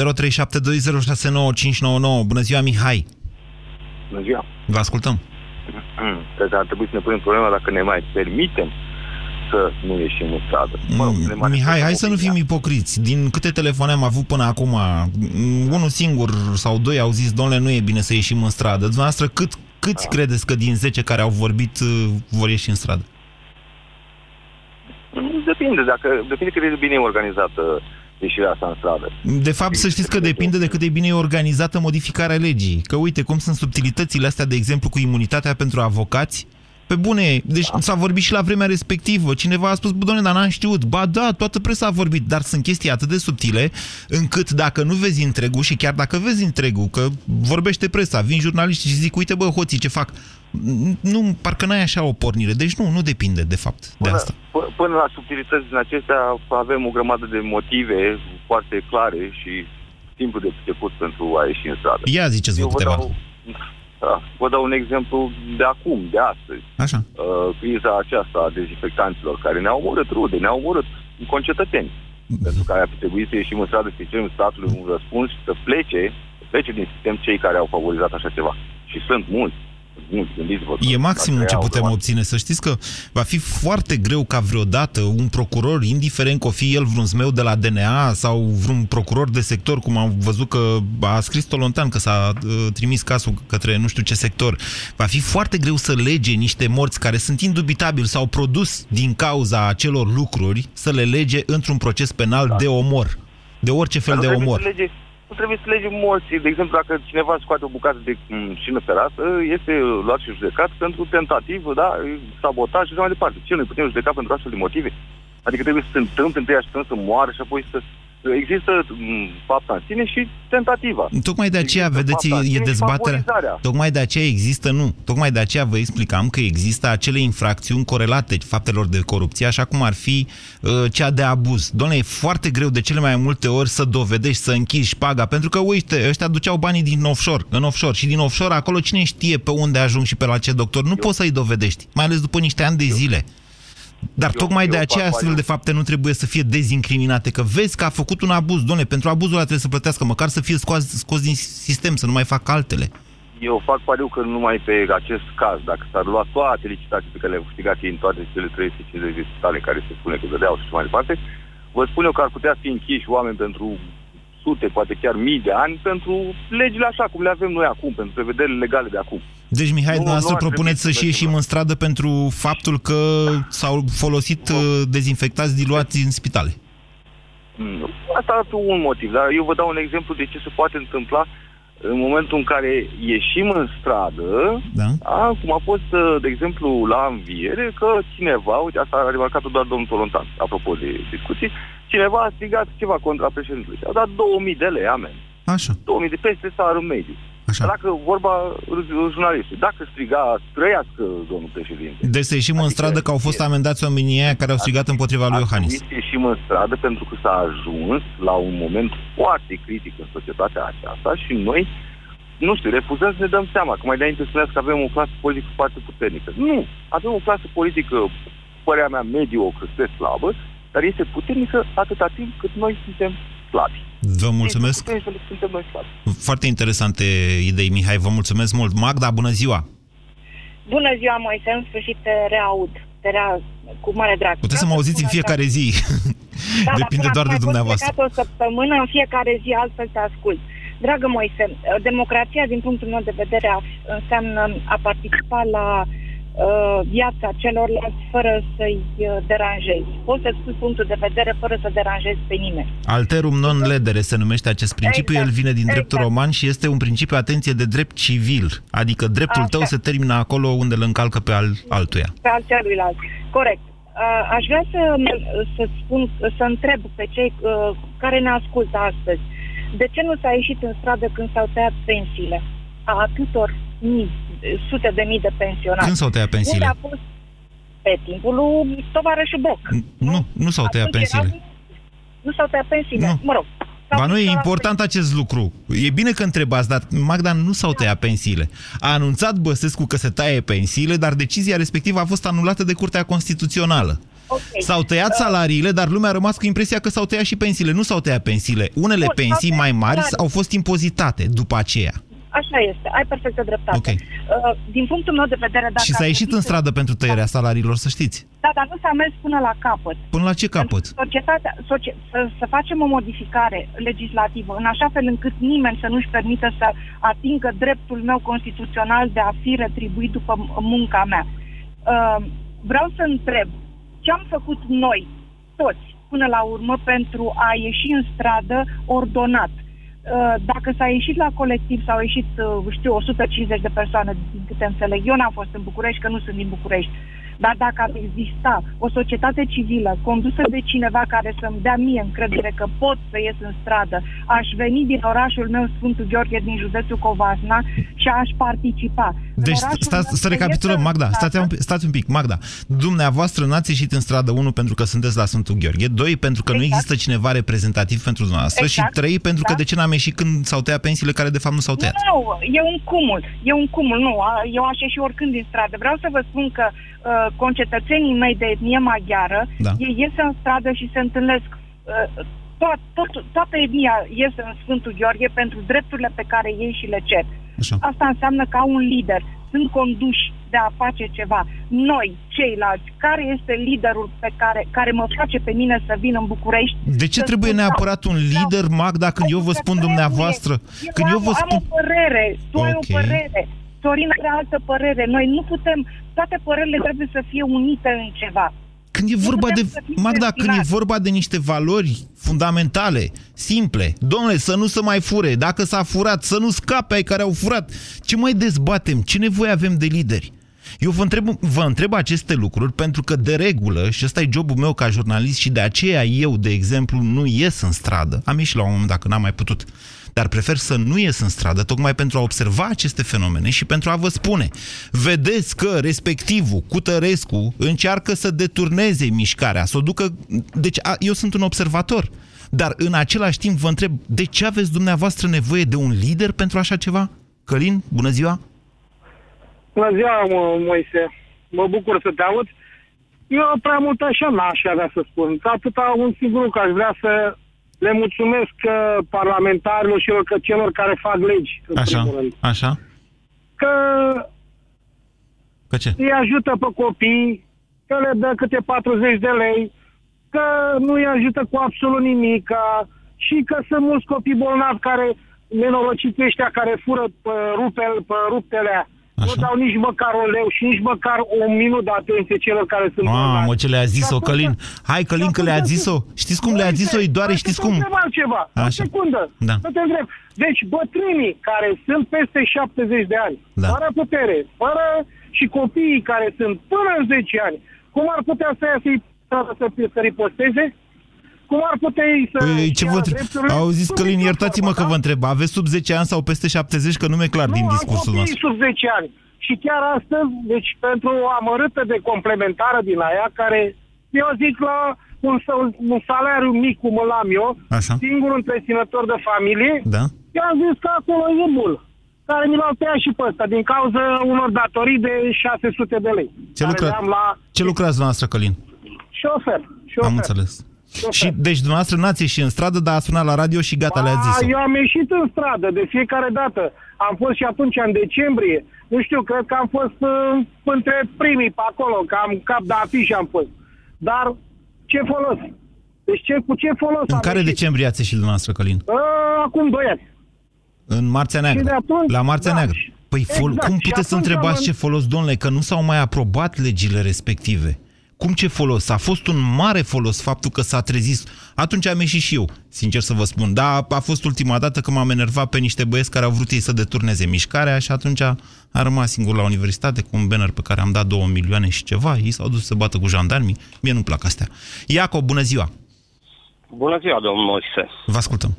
Bună ziua, Mihai. Bună ziua. Vă ascultăm. Cred că ar trebui să ne punem problema dacă ne mai permitem să nu ieșim în stradă. Mă rog, ne Mm, Mihai, hai să nu fim ipocriți. Din câte telefoane am avut până acum, mm, unul singur sau doi au zis, domnule, nu e bine să ieșim în stradă. Dumneavoastră, cât, câți credeți că din 10 care au vorbit uh, vor ieși în stradă? Depinde, dacă, depinde cât de bine e organizată ieșirea asta în stradă. De fapt, să știți că depinde de cât de bine e organizată modificarea legii. Că uite cum sunt subtilitățile astea, de exemplu, cu imunitatea pentru avocați. Pe bune, deci s-a vorbit și la vremea respectivă. Cineva a spus, bă, doamne, dar n-am știut. Ba da, toată presa a vorbit, dar sunt chestii atât de subtile încât dacă nu vezi întregul și chiar dacă vezi întregul, că vorbește presa, vin jurnaliști și zic, uite bă, hoții, ce fac? Nu, parcă n-ai așa o pornire. Deci nu, nu depinde, de fapt, de Până, asta. p- până la subtilități din acestea avem o grămadă de motive foarte clare și simplu de priceput pentru a ieși în stradă. Ia ziceți vă Eu vă câteva. dau, da, vă dau un exemplu de acum, de astăzi. Așa. Uh, criza aceasta a dezinfectanților care ne-au omorât rude, ne-au omorât concetățeni. Pentru care ar fi trebuit să ieșim în stradă, să cerem statului un răspuns, să plece, să plece din sistem cei care au favorizat așa ceva. Și sunt mulți. Sunt Mulți, gândiți-vă. E maximum Dacă ce au putem rămas- obține. Să știți că va fi foarte greu ca vreodată un procuror, indiferent că o fi el vreun zmeu de la DNA sau vreun procuror de sector, cum am văzut că a scris Tolontan că s-a uh, trimis casul către nu știu ce sector, va fi foarte greu să lege niște morți care sunt indubitabil sau produs din cauza acelor lucruri, să le lege într-un proces penal Da. de omor. De orice fel Dar de nu trebuie omor. Să lege, nu trebuie să legem morții. De exemplu, dacă cineva scoate o bucată de m, șină ferată, este luat și judecat pentru tentativă, da, sabotaj și așa mai departe. Ce nu putem judeca pentru astfel de motive? Adică trebuie să se întâmple, întâi așteptăm să moară și apoi să... Există m, fapta în sine și tentativa. Tocmai de aceea, Există vedeți, fapta în e sine și dezbaterea. favorizarea. Tocmai de aceea există, nu. Tocmai de aceea vă explicam că există acele infracțiuni corelate faptelor de corupție, așa cum ar fi uh, cea de abuz. Doamne, e foarte greu de cele mai multe ori să dovedești, să închizi șpaga, pentru că, uite, ăștia duceau banii din offshore, în offshore, și din offshore acolo cine știe pe unde ajung și pe la ce doctor. Nu poți să-i dovedești, mai ales după niște ani de zile. Dar Eu- tocmai de eu aceea fac astfel de pariu. fapte nu trebuie să fie dezincriminate, că vezi că a făcut un abuz, doamne, pentru abuzul ăla trebuie să plătească, măcar să fie scos, scos din sistem, să nu mai facă altele. Eu fac pariu că numai pe acest caz, dacă s-ar lua toate licitații pe care le-au câștigat ei în toate cele 350 de spitale care se spune că dădeau și așa mai departe, vă spun eu că ar putea fi închiși oameni pentru sute, poate chiar mii de ani, pentru legile așa cum le avem noi acum, pentru prevederile legale de acum. Deci, Mihai, Nu, dumneavoastră nu ar propuneți să trebui să și mergem ieșim în stradă pentru faptul că s-au folosit uh, dezinfectați diluați în spitale. Mm, Asta ar fi un motiv, dar eu vă dau un exemplu de ce se poate întâmpla în momentul în care ieșim în stradă, da. a, cum a fost, uh, de exemplu, la înviere, că cineva, uite, asta a remarcat doar domnul Tolontan, apropo de discuții, cineva a strigat ceva contra președintelui. A dat 2000 de lei amen. Așa. 2000 de peste salariul mediu. Așa. Dacă vorba jurnalistul, dacă striga, trăiască domnul președinte. Deci să ieșim în stradă că au fost amendați oamenii aia care au strigat împotriva lui Iohannis. Să ieșim în stradă pentru că s-a ajuns la un moment foarte critic în societatea aceasta și noi, nu știu, refuzăm să ne dăm seama, că mai înainte spuneați că avem o clasă politică foarte puternică. Nu, avem o clasă politică, părerea mea, mediocră, spre slabă, dar este puternică atâta timp cât noi suntem slabi. Vă mulțumesc. Suntem noi slabi. Foarte interesante idei, Mihai. Vă mulțumesc mult. Magda, bună ziua! Bună ziua, Moise, în sfârșit te reaud, te rea cu mare drag. Puteți să mă auziți în fiecare zi. Da, Depinde doar de dumneavoastră. Am o săptămână, în fiecare zi altfel te ascult. Dragă Moise, democrația, din punctul meu de vedere, înseamnă a participa la uh, viața celorlalți fără să-i uh, deranjezi. Poți să spui punctul de vedere fără să deranjezi pe nimeni. Alterum non ledere se numește acest principiu, exact. el vine din dreptul exact. roman și este un principiu, atenție, de drept civil. Adică dreptul Așa. tău se termină acolo unde îl încalcă pe al altuia. Pe al celuilalt. Corect. Uh, aș vrea să, să spun, să întreb pe cei uh, care ne ascultă astăzi, de ce nu s-a ieșit în stradă când s-au tăiat pensiile? A atâtor mii, sute de mii de pensionari. Când s-au tăiat pensiile? Unde a fost pe timpul lui tovarășul Boc. Nu, nu s-au tăiat pensiile. Erau, nu s-au tăiat pensiile, nu. mă rog. Ba nu, e important acest lucru. E bine că întrebați, dar Magda nu s-au tăiat pensiile. A anunțat Băsescu că se taie pensiile, dar decizia respectivă a fost anulată de Curtea Constituțională. Okay. S-au tăiat salariile, dar lumea a rămas cu impresia că s-au tăiat și pensiile. Nu s-au tăiat pensiile. Unele Bun, pensii mai mari salariile. au fost impozitate după aceea. Așa este, ai perfectă dreptate. Okay. Uh, din punctul meu de vedere... Dacă și s-a ar ieșit trebui în să- stradă pentru tăierea salariilor, să știți. Da, dar nu s-a mers până la capăt. Până la ce capăt? Societatea, socie, să, să facem o modificare legislativă în așa fel încât nimeni să nu-și permită să atingă dreptul meu constituțional de a fi retribuit după m- munca mea. Uh, vreau să întreb ce am făcut noi, toți, până la urmă, pentru a ieși în stradă ordonat. Uh, Dacă s-a ieșit la colectiv, s-au ieșit, uh, știu, 150 de persoane, din câte înțeleg. Eu n-am fost în București, că nu sunt din București. Dar dacă ar exista o societate civilă condusă de cineva care să-mi dea mie încredere că pot să ies în stradă, aș veni din orașul meu, Sfântul Gheorghe, din județul Covasna și aș participa. În Deci, orașul stați, meu să recapitulăm, ies în Magda, stradă, stați un, pic- stați un pic, Magda. Dumneavoastră n-ați ieșit în stradă, unu, pentru că sunteți la Sfântul Gheorghe, doi, pentru că nu Exact. există cineva reprezentativ pentru dumneavoastră Exact, și trei, pentru că da. de ce n-am ieșit când s-au tăiat pensiile care de fapt nu s-au tăiat? Nu, nu, e un cumul. E un cumul, nu. a- Eu aș ieși oricând din stradă. Vreau să vă spun că uh, concetățenii mei de etnie maghiară, Da. ei ies în stradă și se întâlnesc uh, tot, tot, toată etnia iese în Sfântul Gheorghe pentru drepturile pe care ei și le cer. Așa. Asta înseamnă că au un lider, sunt conduși de a face ceva. Noi, ceilalți, care este liderul pe care, care mă face pe mine să vin în București? De ce să trebuie spun, da, neapărat un lider, Magda, când eu vă Pentru că spun trebuie. dumneavoastră? Eu Când eu am, vă am spun... o părere, tu ai o Ok. părere, Sorin are altă părere. Noi nu putem, toate părerile trebuie să fie unite în ceva. Când e Nu vorba putem de, să fim Magda, când e destinați. vorba de niște valori fundamentale, simple, domnule, să nu se mai fure, dacă s-a furat, să nu scape ai care au furat, ce mai dezbatem? Ce nevoie avem de lideri? Eu vă întreb, vă întreb aceste lucruri pentru că de regulă, și ăsta e jobul meu ca jurnalist și de aceea eu, de exemplu, nu ies în stradă. Am ieșit la un moment dat, că n-am mai putut. Dar prefer să nu ies în stradă tocmai pentru a observa aceste fenomene și pentru a vă spune. Vedeți că respectivul, Cutărescu, încearcă să deturneze mișcarea, să o ducă... Deci a, eu sunt un observator. Dar în același timp vă întreb, de ce aveți dumneavoastră nevoie de un lider pentru așa ceva? Călin, bună ziua! Bună ziua, mă, Moise. Mă bucur să te aud. Eu prea mult așa n-aș avea să spun. Atâta un singur lucru aș vrea să le mulțumesc uh, parlamentarilor și celor, celor care fac legi, în Așa, primul rând. așa. Că Că ce? îi ajută pe copii, că le dă câte 40 de lei, că nu îi ajută cu absolut nimic, și că sunt mulți copii bolnavi care, nenorociți ăștia care fură pe, rupel, pe ruptele, nu dau nici măcar un leu și nici măcar un minut de atenție celor care sunt Mamă, ce le-a zis-o, Călin. Hai, Călin, că le-a zis-o. Știți cum le-a zis-o? Îi doare, știți cum? ceva. O Așa. secundă. Da. Nu te întreb. Deci bătrânii care sunt peste 70 de ani, Da. fără putere, fără și copiii care sunt până în 10 ani, cum ar putea să ia să-i să, să riposteze? Cum ar putea ei să Păi, ce ia vă întreb? drepturile? Auziți, Sub Călin, nicio iertați-mă formă, că da? vă întreb. Aveți sub 10 ani sau peste 70? Că nu mi-e clar din nu, discursul am nostru. copii sub 10 ani. Și chiar astăzi, deci pentru o amărâtă de complementară din aia, care eu zic la un, sal- un salariu mic cum îl am eu, Așa. singur întreținător de familie, Da? i-am zis că acolo e bul care mi l-au tăiat și pe ăsta, din cauza unor datorii de 600 de lei. Ce, care lucra... le-am la Ce lucrați dumneavoastră, Călin? șofer. șofer. Am înțeles. Și, deci, dumneavoastră n-ați ieșit în stradă, dar a sunat la radio și gata, le-a A, zis-o. eu am ieșit în stradă de fiecare dată. Am fost și atunci în decembrie. Nu știu, cred că am fost uh, între primii pe acolo, că am cap de afiș am fost. Dar ce folos? Deci ce, cu ce folos În am care ieșit? decembrie ați ieșit dumneavoastră, Călin? Uh, acum 2 ani. În Marțea Și Neagră. de atunci- La Marțea da, Neagră. și- Păi fol- exact. cum Și puteți să atunci întrebați am- ce folos, domnule, că nu s-au mai aprobat legile respective? Cum ce folos? A fost un mare folos faptul că s-a trezit. Atunci am ieșit și eu, sincer să vă spun. Dar a fost ultima dată că m-am enervat pe niște băieți care au vrut ei să deturneze mișcarea și atunci a rămas singur la universitate cu un banner pe care am dat două milioane și ceva. Ei s-au dus să bată cu jandarmii. Mie nu-mi plac astea. Iacob, bună ziua! Bună ziua, domnul Moise. Vă ascultăm.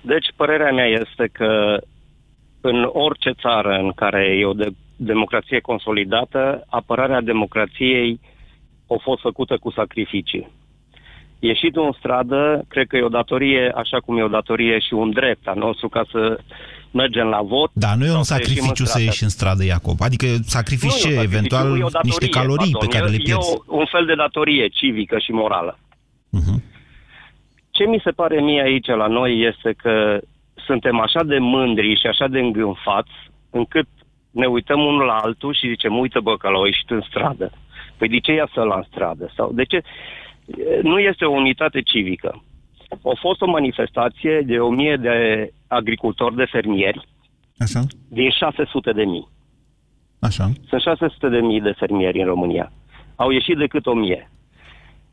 Deci, părerea mea este că în orice țară în care e o de- democrație consolidată, apărarea democrației a fost făcută cu sacrificii. Ieșitul în stradă, cred că e o datorie, așa cum e o datorie și un drept al nostru ca să mergem la vot. Da, nu e sau un să ieșim în sacrificiu să stradă. ieși în stradă, Iacob. Adică sacrifici Nu e ce, un sacrificiu, eventual e o datorie, niște calorii pardon, pe care e, le pierzi. E o, un fel de datorie civică și morală. Mhm. Ce mi se pare mie aici la noi este că suntem așa de mândri și așa de îngânfați încât ne uităm unul la altul și zicem, uite bă că l-au ieșit în stradă. Păi de ce ia să la în stradă? Sau de ce? E, Nu este o unitate civică. A fost o manifestație de o mie de agricultori, de fermieri, Așa, din 600 de mii. așa. Sunt 600 de mii de fermieri în România. Au ieșit decât o mie.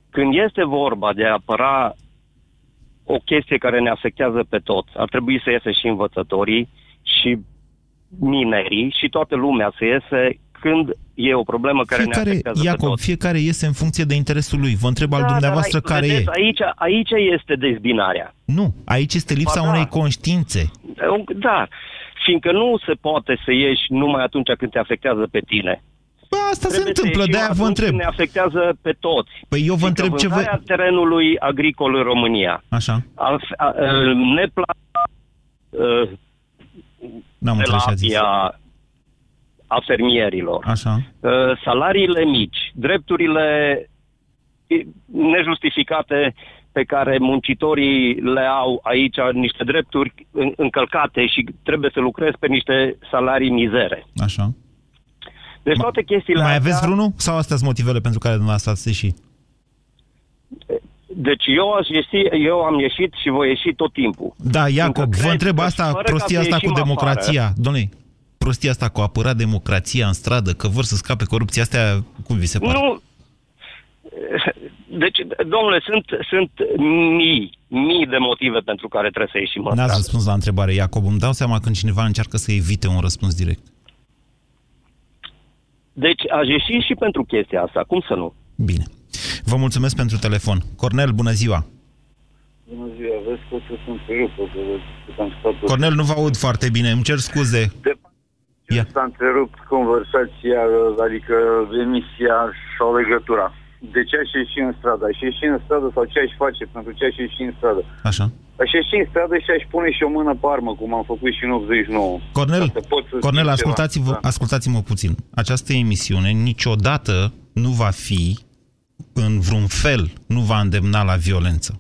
Când este vorba de a apăra o chestie care ne afectează pe toți, ar trebui să iese și învățătorii și minerii și toată lumea să iese când e o problemă care ne Fiecare, afectează pe Iacob, toți. fiecare iese în funcție de interesul lui. Vă întreb al Da, dumneavoastră dar, care vedeți, e. Aici, aici este dezbinarea. Nu, aici este lipsa Ba da. unei conștiințe. Da, fiindcă nu se poate să ieși numai atunci când te afectează pe tine. Bă, asta se Trebuie să întâmplă, ieșim de-aia vă atunci întreb. când ne afectează pe toți. Păi eu vă Fiindcă întreb ce vă... vânzarea terenului agricol în România, Așa, a, a, a, neplata uh, n-am de la înțeles ce a zis. A, a fermierilor, Așa. uh, salariile mici, drepturile i- nejustificate pe care muncitorii le au aici, niște drepturi în- încălcate și trebuie să lucrezi pe niște salarii mizere. Așa. Deci toate chestiile Mai astea... aveți vreunul? Sau astea sunt motivele pentru care dumneavoastră ați ieșit? Deci eu, aș ieși, eu am ieșit și voi ieși tot timpul. Da, Iacob, Fiindcă vă cred întreb că asta, fără ca prostia să asta cu ieșim democrația. afară- Domnule, prostia asta cu a apăra democrația în stradă, că vor să scape corupția, astea, cum vi se pare? Nu. Deci, domnule, sunt, sunt mii, mii de motive pentru care trebuie să ieșim în N-ați stradă. răspuns la întrebare, Iacob. Îmi dau seama când cineva încearcă să evite un răspuns direct. Deci aș ieși și pentru chestia asta, cum să nu? Bine. Vă mulțumesc pentru telefon. Cornel, bună ziua! Bună ziua, vezi că o să sunt rupă, că că am stat Cornel, nu vă aud foarte bine, îmi cer scuze. Ia. S-a întrerupt conversația, adică emisia și o legătura. De ce aș ieși în stradă? Aș ieși în stradă sau ce aș face pentru ce aș ieși în stradă? Așa. Aș ieși în stradă și aș pune și o mână pe armă, cum am făcut și în 89. Cornel, Ca să pot să Cornel zic ascultați-vă, ceva. Da. ascultați-mă puțin. Această emisiune niciodată nu va fi, în vreun fel, nu va îndemna la violență.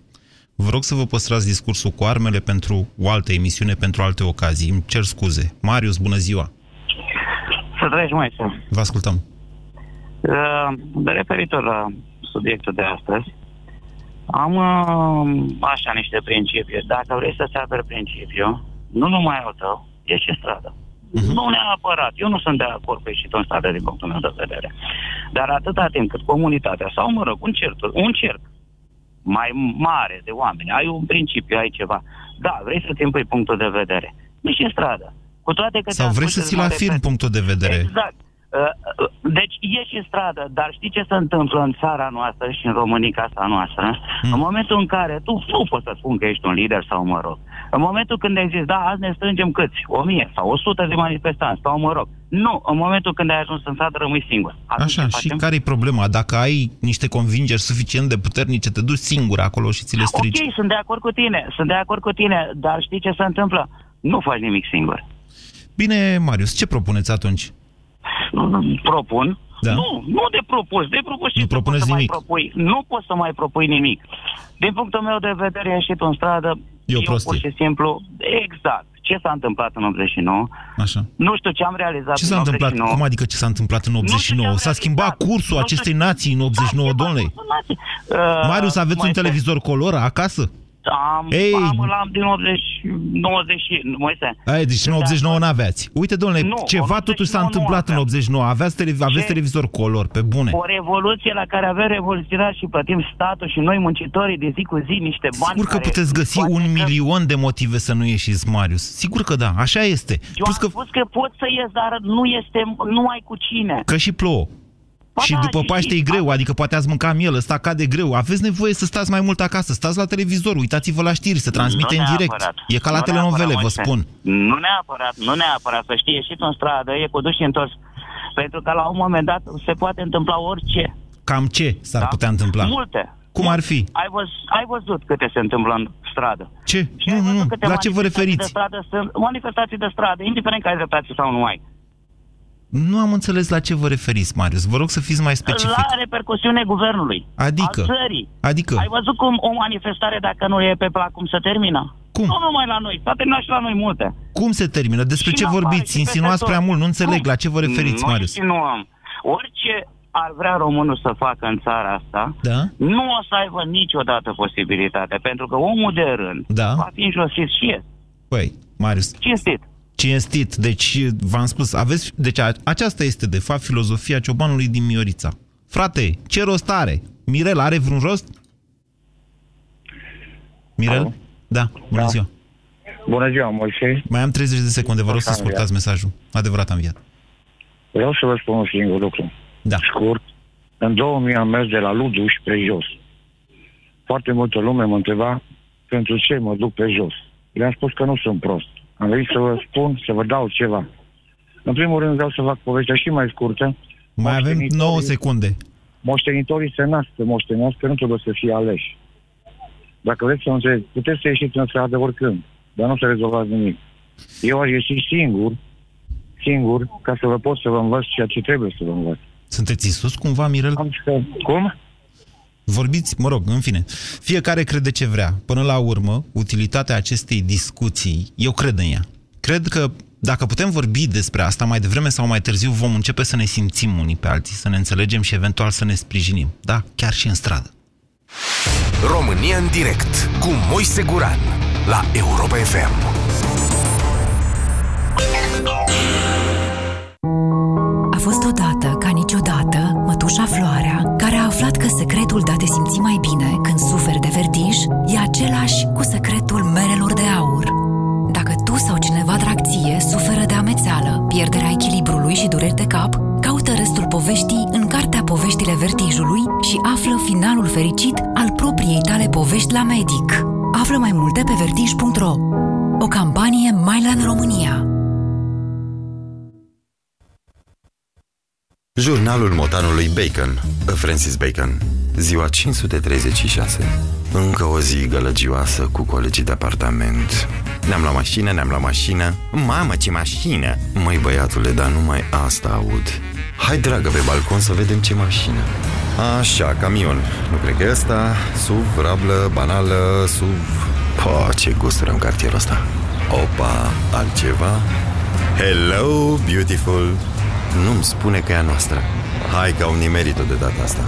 Vă rog să vă păstrați discursul cu armele pentru o altă emisiune, pentru alte ocazii. Îmi cer scuze. Marius, bună ziua! Să trăiești, Moise. Vă ascultăm. Uh, De referitor la subiectul de astăzi, am uh, așa niște principii. Dacă vrei să-ți aperi principiul, nu numai al tău, ieși în stradă. Uh-huh. Nu neapărat. Eu nu sunt de acord cu ieșitul în stradă din punctul meu de vedere. Dar atâta timp cât comunitatea, sau mă rog, un cerc, un cerc mai mare de oameni, ai un principiu, ai ceva. Da, vrei să-ți impui punctul de vedere. Nici în stradă. Cu toate că Sau vrei să ți-l afirm punctul de vedere. Exact. Uh, uh, deci ieși în stradă, dar știi ce se întâmplă în țara noastră și în Românica asta noastră? Hmm. În momentul în care tu nu poți să spun că ești un lider sau mă rog. În momentul când ai zis, da, azi ne strângem câți? O mie sau o sută de manifestanți sau mă rog. Nu, în momentul când ai ajuns în stradă rămâi singur. Atunci Așa, și care e problema? Dacă ai niște convingeri suficient de puternice, te duci singur acolo și ți le strici. Ok, sunt de acord cu tine, sunt de acord cu tine, dar știi ce se întâmplă? Nu faci nimic singur. Bine, Marius, ce propuneți atunci? propun. Da. Nu, nu de propus. De propus și nu propuneți nimic. Mai propui. Nu poți să mai propui nimic. Din punctul meu de vedere, ieșit în stradă, e o prostie. pur și simplu, exact. Ce s-a întâmplat în 89? Așa. Nu știu ce am realizat Ce s-a întâmplat? 89. Cum adică ce s-a întâmplat în 89? S-a schimbat cursul acestei nații în 89, domnule? Uh, Marius, aveți un televizor color acasă? Am, Ei. am, am din 80, 90, Moise. Ai, deci în 89 nu aveați. Uite, domnule, nu, ceva totuși s-a întâmplat în 89. Aveați, televiz aveți televizor color, pe bune. O revoluție la care avem revoluționat și plătim statul și noi muncitorii de zi cu zi niște bani Sigur că puteți găsi un că... milion de motive să nu ieșiți, Marius. Sigur că da, așa este. Eu Plus am că... spus că poți să ies, dar nu, este, nu ai cu cine. Că și plouă. Ba și da, după și Paște e greu, adică poate ați mânca miel, ăsta cade greu. Aveți nevoie să stați mai mult acasă, stați la televizor, uitați-vă la știri, se transmite nu în direct. E ca la nu telenovele, vă spun. Nu neapărat, nu neapărat, să știi, ieșit în stradă, e cu duș și întors. Pentru că la un moment dat se poate întâmpla orice. Cam ce s-ar da? putea întâmpla? Multe. Cum ar fi? Ai, văz, ai văzut câte se întâmplă în stradă. Ce? Și nu, nu, la ce vă referiți? De stradă, sunt manifestații de stradă, indiferent că ai dreptate sau nu ai. Nu am înțeles la ce vă referiți, Marius. Vă rog să fiți mai specific. La repercusiune guvernului. Adică? Al țării. Adică? Ai văzut cum o manifestare, dacă nu e pe plac, cum se termină? Cum? Nu numai la noi, s-a terminat și la noi multe. Cum se termină? Despre și ce vorbiți? Insinuați prea mult, nu înțeleg. Cum? La ce vă referiți, nu Marius? Nu am. Orice ar vrea românul să facă în țara asta, da? nu o să aibă niciodată posibilitatea, pentru că omul de rând da? va fi înjosit și el. Păi, Marius... Cinstit cinstit. Deci, v-am spus, aveți... Deci, a, aceasta este, de fapt, filozofia ciobanului din Miorița. Frate, ce rost are? Mirel are vreun rost? Mirel? Alo? Da, bună da. ziua. Bună ziua, Moise. Mai am 30 de secunde, vă rog să ascultați mesajul. Adevărat am viat. Vreau să vă spun un singur lucru. Da. Scurt. În 2000 am mers de la Luduș pe jos. Foarte multă lume mă întreba pentru ce mă duc pe jos. Le-am spus că nu sunt prost. Am venit să vă spun, să vă dau ceva. În primul rând vreau să fac povestea și mai scurtă. Mai avem 9 secunde. Moștenitorii se nasc să moștenească, nu trebuie să fie aleși. Dacă vreți să înțeleg, puteți să ieșiți în stradă oricând, dar nu să rezolvați nimic. Eu aș ieși singur, singur, ca să vă pot să vă învăț ceea ce trebuie să vă învăț. Sunteți Iisus cumva, Mirel? Am că, cum? Vorbiți, mă rog, în fine. Fiecare crede ce vrea. Până la urmă, utilitatea acestei discuții, eu cred în ea. Cred că dacă putem vorbi despre asta mai devreme sau mai târziu, vom începe să ne simțim unii pe alții, să ne înțelegem și eventual să ne sprijinim. Da, chiar și în stradă. România în direct cu Moise Guran la Europa FM. A fost odată, secretul de a te simți mai bine când suferi de vertij e același cu secretul merelor de aur. Dacă tu sau cineva dragție suferă de amețeală, pierderea echilibrului și dureri de cap, caută restul poveștii în Cartea Poveștile Vertijului și află finalul fericit al propriei tale povești la medic. Află mai multe pe vertij.ro O campanie Mylan România Jurnalul motanului Bacon, Francis Bacon, ziua 536. Încă o zi gălăgioasă cu colegii de apartament. Ne-am la mașină, ne-am la mașină. Mamă, ce mașină! Măi, băiatule, dar numai asta aud. Hai, dragă, pe balcon să vedem ce mașină. Așa, camion. Nu cred că e ăsta. SUV, rablă, banală, SUV... Po, ce gusturi în cartierul ăsta. Opa, altceva? Hello, beautiful! Nu-mi spune că e a noastră. Hai că au nimerit-o de data asta.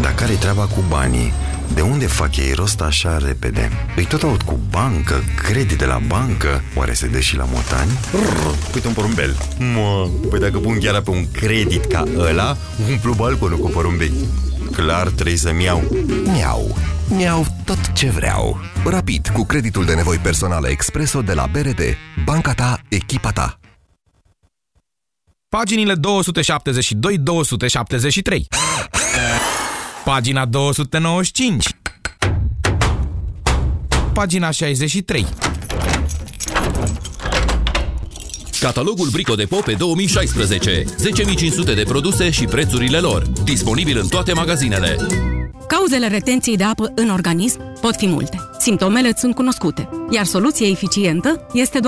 Dar care-i treaba cu banii? De unde fac ei rost așa repede? Îi tot aud cu bancă, credit de la bancă Oare se dă și la motani? Rrr, uite un porumbel Mă, păi dacă pun chiar pe un credit ca ăla Umplu balconul cu porumbei Clar trebuie să-mi iau Miau. Miau tot ce vreau. Rapid, cu creditul de nevoi personale Expreso de la BRD. Banca ta, echipa ta. Paginile 272-273 Pagina 295 Pagina 63 Catalogul Brico de Pope 2016. 10.500 de produse și prețurile lor. Disponibil în toate magazinele. Cauzele retenției de apă în organism pot fi multe. Simptomele sunt cunoscute, iar soluția eficientă este doar